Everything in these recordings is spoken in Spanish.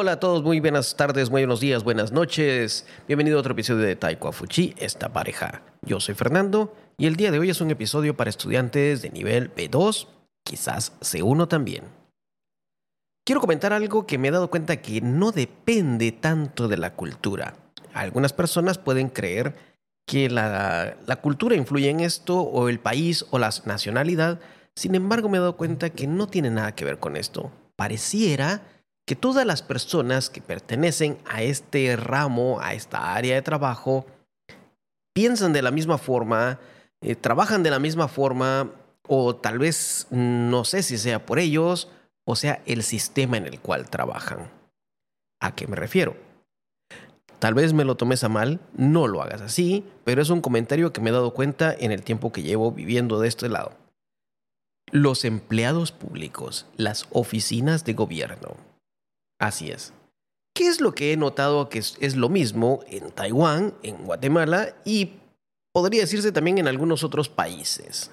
Hola a todos, muy buenas tardes, muy buenos días, buenas noches. Bienvenido a otro episodio de Taiko Fuchi, esta pareja. Yo soy Fernando y el día de hoy es un episodio para estudiantes de nivel B2, quizás C1 también. Quiero comentar algo que me he dado cuenta que no depende tanto de la cultura. Algunas personas pueden creer que la, la cultura influye en esto o el país o la nacionalidad, sin embargo me he dado cuenta que no tiene nada que ver con esto. Pareciera que todas las personas que pertenecen a este ramo, a esta área de trabajo, piensan de la misma forma, eh, trabajan de la misma forma, o tal vez no sé si sea por ellos, o sea el sistema en el cual trabajan. ¿A qué me refiero? Tal vez me lo tomes a mal, no lo hagas así, pero es un comentario que me he dado cuenta en el tiempo que llevo viviendo de este lado. Los empleados públicos, las oficinas de gobierno, Así es. ¿Qué es lo que he notado que es, lo mismo en Taiwán, en Guatemala y podría decirse también en algunos otros países?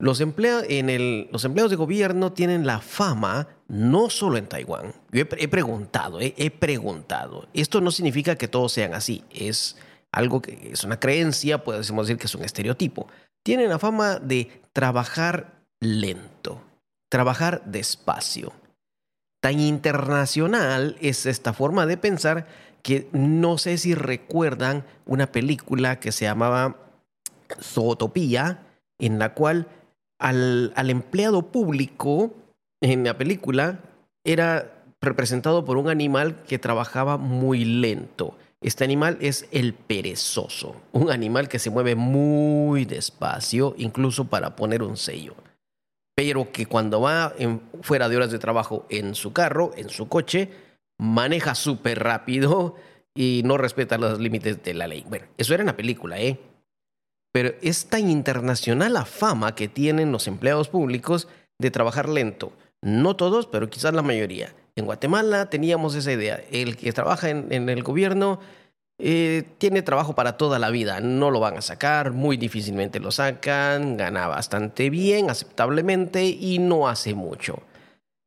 Los, en los empleados de gobierno tienen la fama no solo en Taiwán. Yo he, preguntado, he preguntado. Esto no significa que todos sean así. Es algo que es una creencia, podemos decir que es un estereotipo. Tienen la fama de trabajar lento, trabajar despacio tan internacional es esta forma de pensar que no sé si recuerdan una película que se llamaba Zootopía, en la cual al, al empleado público en la película era representado por un animal que trabajaba muy lento. Este animal es el perezoso, un animal que se mueve muy despacio, incluso para poner un sello pero que cuando va fuera de horas de trabajo en su carro, en su coche, maneja súper rápido y no respeta los límites de la ley. Bueno, eso era en la película, ¿eh? Pero es tan internacional la fama que tienen los empleados públicos de trabajar lento. No todos, pero quizás la mayoría. En Guatemala teníamos esa idea. El que trabaja en el gobierno eh, tiene trabajo para toda la vida, no lo van a sacar, muy difícilmente lo sacan, gana bastante bien, aceptablemente y no hace mucho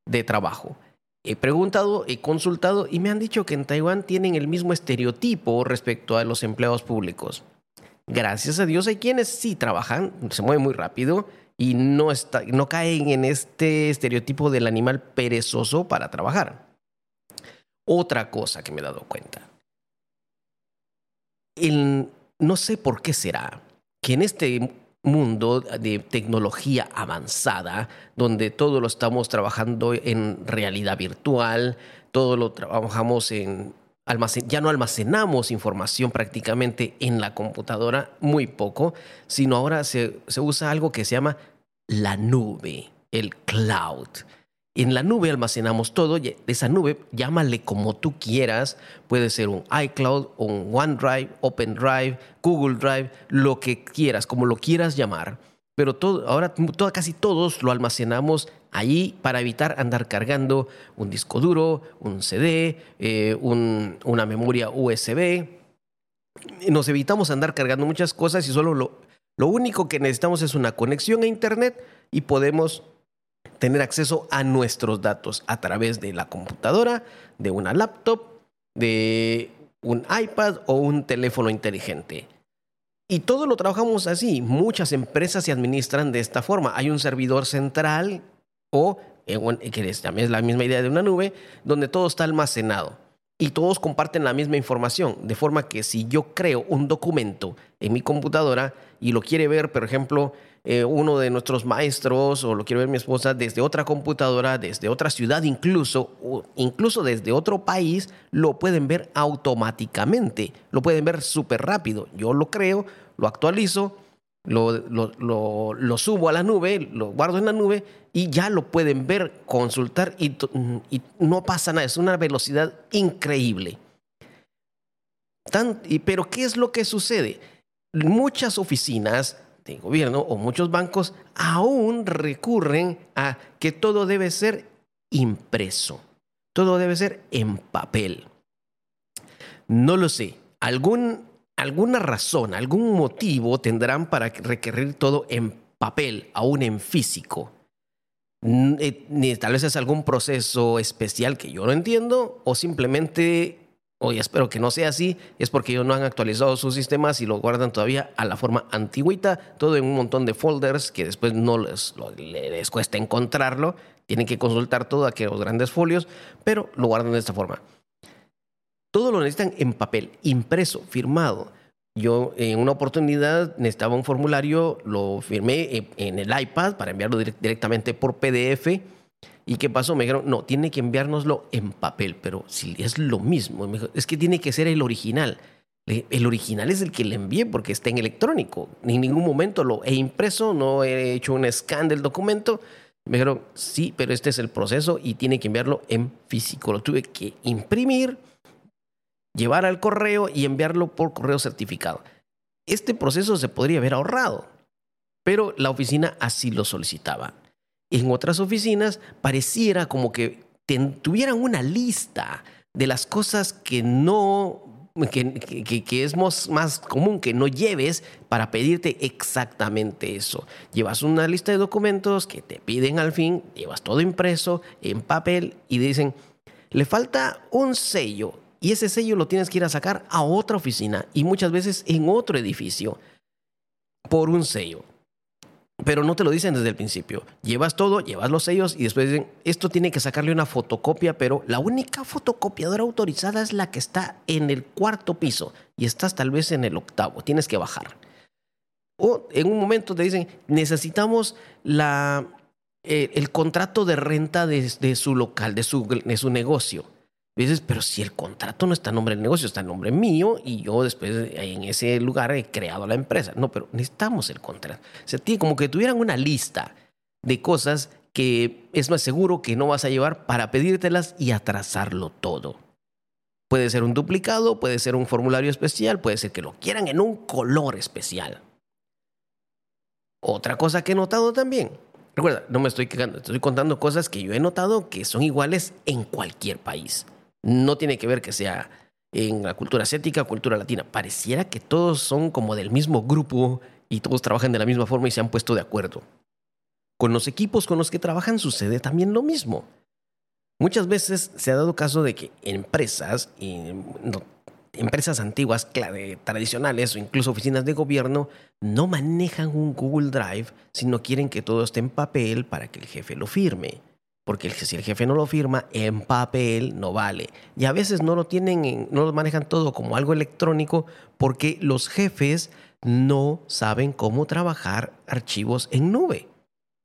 de trabajo. He preguntado, he consultado y me han dicho que en Taiwán tienen el mismo estereotipo respecto a los empleados públicos. Gracias a Dios hay quienes sí trabajan, se mueven muy rápido y no, no caen en este estereotipo del animal perezoso para trabajar. Otra cosa que me he dado cuenta no sé por qué será que en este mundo de tecnología avanzada, donde todo lo estamos trabajando en realidad virtual, todo lo trabajamos en almacén, ya no almacenamos información prácticamente en la computadora, muy poco, sino ahora se, se usa algo que se llama la nube, el cloud. En la nube almacenamos todo, esa nube llámale como tú quieras, puede ser un iCloud, un OneDrive, OpenDrive, Google Drive, lo que quieras, como lo quieras llamar. Pero ahora casi todos lo almacenamos ahí para evitar andar cargando un disco duro, un CD, eh, una memoria USB. Nos evitamos andar cargando muchas cosas y solo lo, lo único que necesitamos es una conexión a Internet y podemos tener acceso a nuestros datos a través de la computadora, de una laptop, de un iPad o un teléfono inteligente. Y todo lo trabajamos así. Muchas empresas se administran de esta forma. Hay un servidor central o, que es también es la misma idea de una nube, donde todo está almacenado. Y todos comparten la misma información. De forma que si yo creo un documento en mi computadora y lo quiere ver, por ejemplo, eh, uno de nuestros maestros o lo quiero ver mi esposa desde otra computadora, desde otra ciudad incluso, incluso desde otro país, lo pueden ver automáticamente, lo pueden ver súper rápido. Yo lo creo, lo actualizo, lo, lo, subo a la nube, lo guardo en la nube y ya lo pueden ver, consultar y, y no pasa nada, es una velocidad increíble. pero ¿qué es lo que sucede? Muchas oficinas de gobierno o muchos bancos aún recurren a que todo debe ser impreso, todo debe ser en papel. No lo sé, algún, alguna razón, algún motivo tendrán para requerir todo en papel, aún en físico. Eh, tal vez es algún proceso especial que yo no entiendo o simplemente, hoy espero que no sea así, es porque ellos no han actualizado sus sistemas y lo guardan todavía a la forma antigüita, todo en un montón de folders que después no les, les cuesta encontrarlo, tienen que consultar todo aquellos grandes folios, pero lo guardan de esta forma. Todo lo necesitan en papel, impreso, firmado. Yo en una oportunidad necesitaba un formulario, lo firmé en el iPad para enviarlo directamente por PDF. ¿Y qué pasó? Me dijeron, no, tiene que enviárnoslo en papel, pero si es lo mismo, es que tiene que ser el original. El original es el que le envié porque está en electrónico. En ningún momento lo he impreso, no he hecho un scan del documento. Me dijeron, sí, pero este es el proceso y tiene que enviarlo en físico. Lo tuve que imprimir llevar al correo y enviarlo por correo certificado. Este proceso se podría haber ahorrado, pero la oficina así lo solicitaba. En otras oficinas pareciera como que tuvieran una lista de las cosas que no que, que, es más común que no lleves para pedirte exactamente eso. Llevas una lista de documentos que te piden al fin, llevas todo impreso en papel y dicen, le falta un sello y ese sello lo tienes que ir a sacar a otra oficina y muchas veces en otro edificio por un sello. Pero no te lo dicen desde el principio. Llevas todo, llevas los sellos y después dicen, esto tiene que sacarle una fotocopia, pero la única fotocopiadora autorizada es la que está en el cuarto piso y estás tal vez en el octavo, tienes que bajar. O en un momento te dicen, necesitamos la, eh, el contrato de renta de, su local, de su, de su negocio dices, pero si el contrato no está en nombre del negocio, está en nombre mío y yo después en ese lugar he creado la empresa. No, pero necesitamos el contrato. O sea, como que tuvieran una lista de cosas que es más seguro que no vas a llevar para pedírtelas y atrasarlo todo. Puede ser un duplicado, puede ser un formulario especial, puede ser que lo quieran en un color especial. Otra cosa que he notado también, recuerda, no me estoy quejando, estoy contando cosas que yo he notado que son iguales en cualquier país. No tiene que ver que sea en la cultura asiática o cultura latina. Pareciera que todos son como del mismo grupo y todos trabajan de la misma forma y se han puesto de acuerdo. Con los equipos con los que trabajan sucede también lo mismo. Muchas veces se ha dado caso de que empresas, empresas antiguas, tradicionales o incluso oficinas de gobierno, no manejan un Google Drive, sino quieren que todo esté en papel para que el jefe lo firme. Porque si el jefe no lo firma en papel, no vale. Y a veces no lo tienen, no lo manejan todo como algo electrónico porque los jefes no saben cómo trabajar archivos en nube.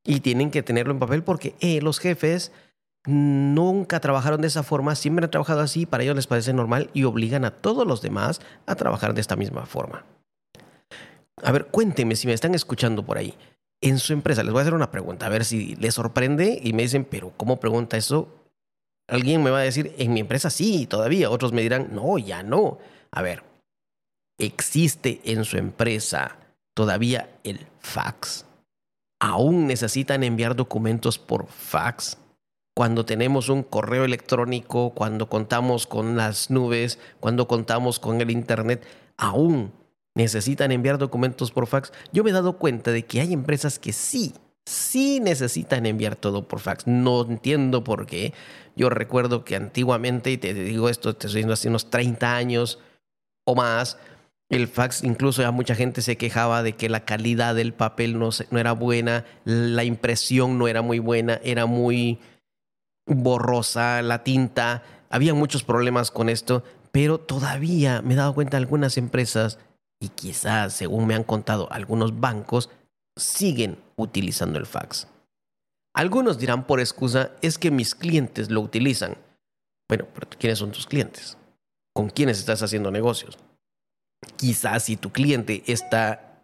Y tienen que tenerlo en papel porque eh, los jefes nunca trabajaron de esa forma, siempre han trabajado así, para ellos les parece normal y obligan a todos los demás a trabajar de esta misma forma. A ver, cuéntenme si me están escuchando por ahí en su empresa. Les voy a hacer una pregunta, a ver si les sorprende y me dicen, pero ¿cómo pregunta eso? Alguien me va a decir, en mi empresa sí, todavía. Otros me dirán, no, ya no. A ver, ¿existe en su empresa todavía el fax? ¿Aún necesitan enviar documentos por fax? Cuando tenemos un correo electrónico, cuando contamos con las nubes, cuando contamos con el Internet, aún necesitan enviar documentos por fax, yo me he dado cuenta de que hay empresas que sí, sí necesitan enviar todo por fax. No entiendo por qué. Yo recuerdo que antiguamente, y te digo esto, te estoy diciendo hace unos 30 años o más, el fax, incluso ya mucha gente se quejaba de que la calidad del papel no, no era buena, la impresión no era muy buena, era muy borrosa, la tinta. Había muchos problemas con esto, pero todavía me he dado cuenta de algunas empresas y quizás, según me han contado algunos bancos, siguen utilizando el fax. Algunos dirán por excusa es que mis clientes lo utilizan. Bueno, pero ¿quiénes son tus clientes? ¿Con quiénes estás haciendo negocios? Quizás si tu cliente está,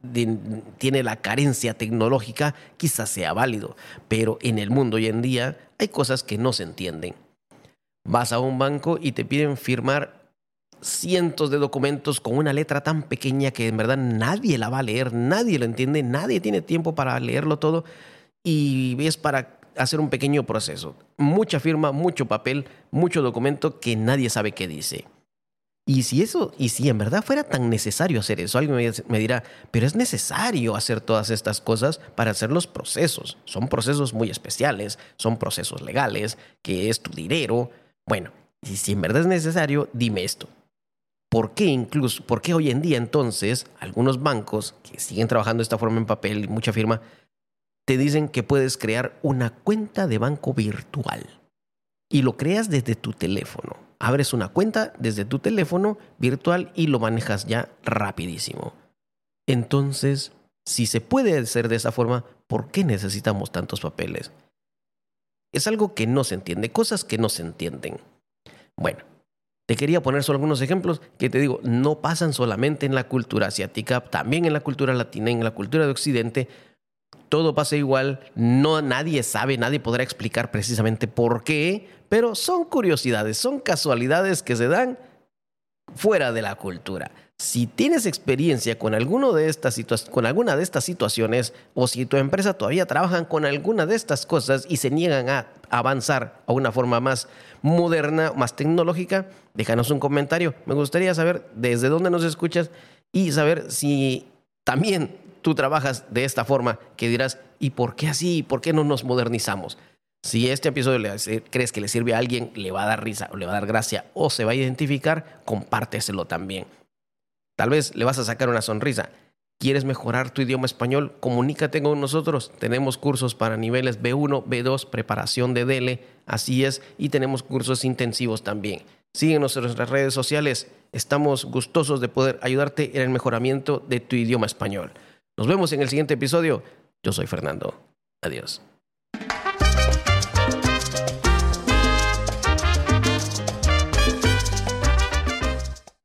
tiene la carencia tecnológica, quizás sea válido, pero en el mundo hoy en día hay cosas que no se entienden. Vas a un banco y te piden firmar cientos de documentos con una letra tan pequeña que en verdad nadie la va a leer, nadie lo entiende, nadie tiene tiempo para leerlo todo y es para hacer un pequeño proceso. Mucha firma, mucho papel, mucho documento que nadie sabe qué dice. Y si eso, y si en verdad fuera tan necesario hacer eso, alguien me dirá, pero es necesario hacer todas estas cosas para hacer los procesos. Son procesos muy especiales, son procesos legales, que es tu dinero. Bueno, y si en verdad es necesario, dime esto. ¿Por qué incluso, por qué hoy en día entonces algunos bancos que siguen trabajando de esta forma en papel y mucha firma, te dicen que puedes crear una cuenta de banco virtual? Y lo creas desde tu teléfono abres una cuenta desde tu teléfono virtual y lo manejas ya rapidísimo. Entonces, si se puede hacer de esa forma, ¿por qué necesitamos tantos papeles? Es algo que no se entiende, cosas que no se entienden. Bueno, te quería poner solo algunos ejemplos que te digo, no pasan solamente en la cultura asiática, también en la cultura latina, en la cultura de Occidente, todo pasa igual, no nadie sabe, nadie podrá explicar precisamente por qué, pero son curiosidades, son casualidades que se dan fuera de la cultura. Si tienes experiencia con, alguna de estas situaciones o si tu empresa todavía trabaja con alguna de estas cosas y se niegan a avanzar a una forma más moderna, más tecnológica, déjanos un comentario. Me gustaría saber desde dónde nos escuchas y saber si también tú trabajas de esta forma que dirás, ¿y por qué así? ¿Por qué no nos modernizamos? Si este episodio le, crees que le sirve a alguien, le va a dar risa o le va a dar gracia o se va a identificar, compárteselo también. Tal vez le vas a sacar una sonrisa. ¿Quieres mejorar tu idioma español? Comunícate con nosotros. Tenemos cursos para niveles B1, B2, preparación de DELE, así es, y tenemos cursos intensivos también. Síguenos en nuestras redes sociales. Estamos gustosos de poder ayudarte en el mejoramiento de tu idioma español. Nos vemos en el siguiente episodio. Yo soy Fernando. Adiós.